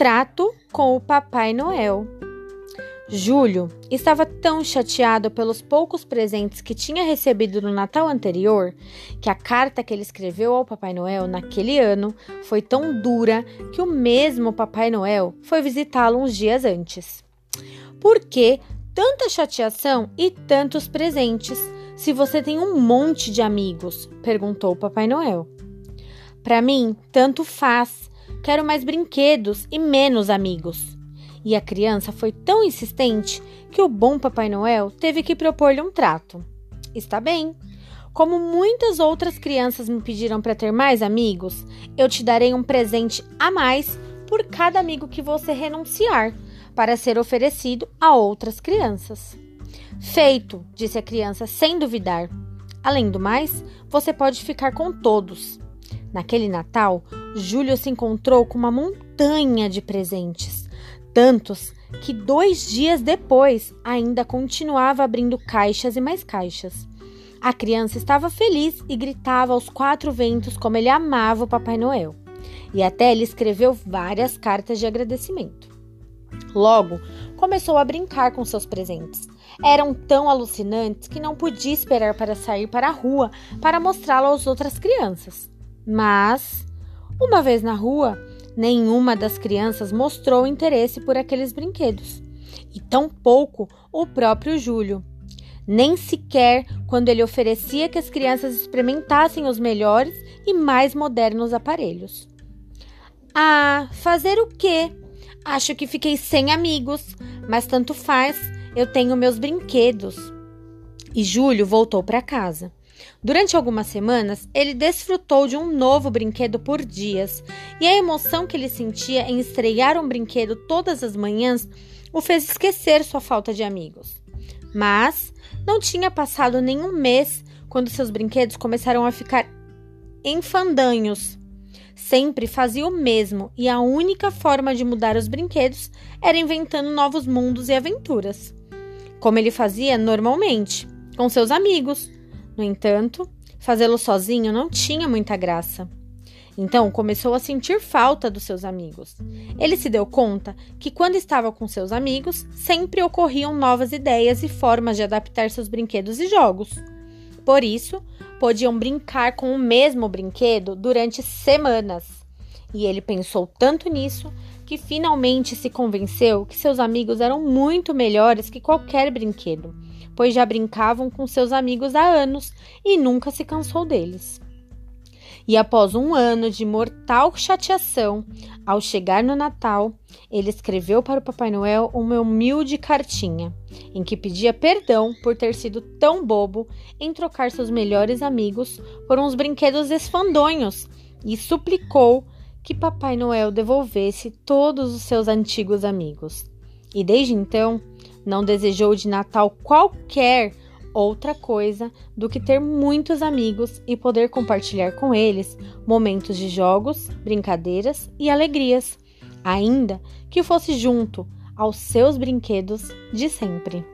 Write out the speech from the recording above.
trato com o Papai Noel. Júlio estava tão chateado pelos poucos presentes que tinha recebido no Natal anterior que a carta que ele escreveu ao Papai Noel naquele ano foi tão dura que o mesmo Papai Noel foi visitá-lo uns dias antes. Por que tanta chateação e tantos presentes se você tem um monte de amigos? perguntou o Papai Noel. Para mim, tanto faz. Quero mais brinquedos e menos amigos. E a criança foi tão insistente que o bom Papai Noel teve que propor-lhe um trato. Está bem. Como muitas outras crianças me pediram para ter mais amigos, eu te darei um presente a mais por cada amigo que você renunciar, para ser oferecido a outras crianças. Feito, disse a criança sem duvidar. Além do mais, você pode ficar com todos. Naquele Natal, Júlio se encontrou com uma montanha de presentes tantos que dois dias depois ainda continuava abrindo caixas e mais caixas. A criança estava feliz e gritava aos quatro ventos como ele amava o Papai Noel. E até ele escreveu várias cartas de agradecimento. Logo, começou a brincar com seus presentes. Eram tão alucinantes que não podia esperar para sair para a rua para mostrá-lo às outras crianças. Mas, uma vez na rua, Nenhuma das crianças mostrou interesse por aqueles brinquedos, e tampouco o próprio Júlio. Nem sequer quando ele oferecia que as crianças experimentassem os melhores e mais modernos aparelhos. Ah, fazer o quê? Acho que fiquei sem amigos, mas tanto faz, eu tenho meus brinquedos. E Júlio voltou para casa. Durante algumas semanas, ele desfrutou de um novo brinquedo por dias, e a emoção que ele sentia em estrear um brinquedo todas as manhãs o fez esquecer sua falta de amigos. Mas não tinha passado nenhum mês quando seus brinquedos começaram a ficar enfandanhos. Sempre fazia o mesmo e a única forma de mudar os brinquedos era inventando novos mundos e aventuras, como ele fazia normalmente, com seus amigos no entanto, fazê-lo sozinho não tinha muita graça. Então começou a sentir falta dos seus amigos. Ele se deu conta que, quando estava com seus amigos, sempre ocorriam novas ideias e formas de adaptar seus brinquedos e jogos. Por isso, podiam brincar com o mesmo brinquedo durante semanas. E ele pensou tanto nisso que finalmente se convenceu que seus amigos eram muito melhores que qualquer brinquedo pois já brincavam com seus amigos há anos e nunca se cansou deles. E após um ano de mortal chateação, ao chegar no Natal, ele escreveu para o Papai Noel uma humilde cartinha, em que pedia perdão por ter sido tão bobo em trocar seus melhores amigos por uns brinquedos esfandonhos e suplicou que Papai Noel devolvesse todos os seus antigos amigos. E desde então, não desejou de Natal qualquer outra coisa do que ter muitos amigos e poder compartilhar com eles momentos de jogos, brincadeiras e alegrias, ainda que fosse junto aos seus brinquedos de sempre.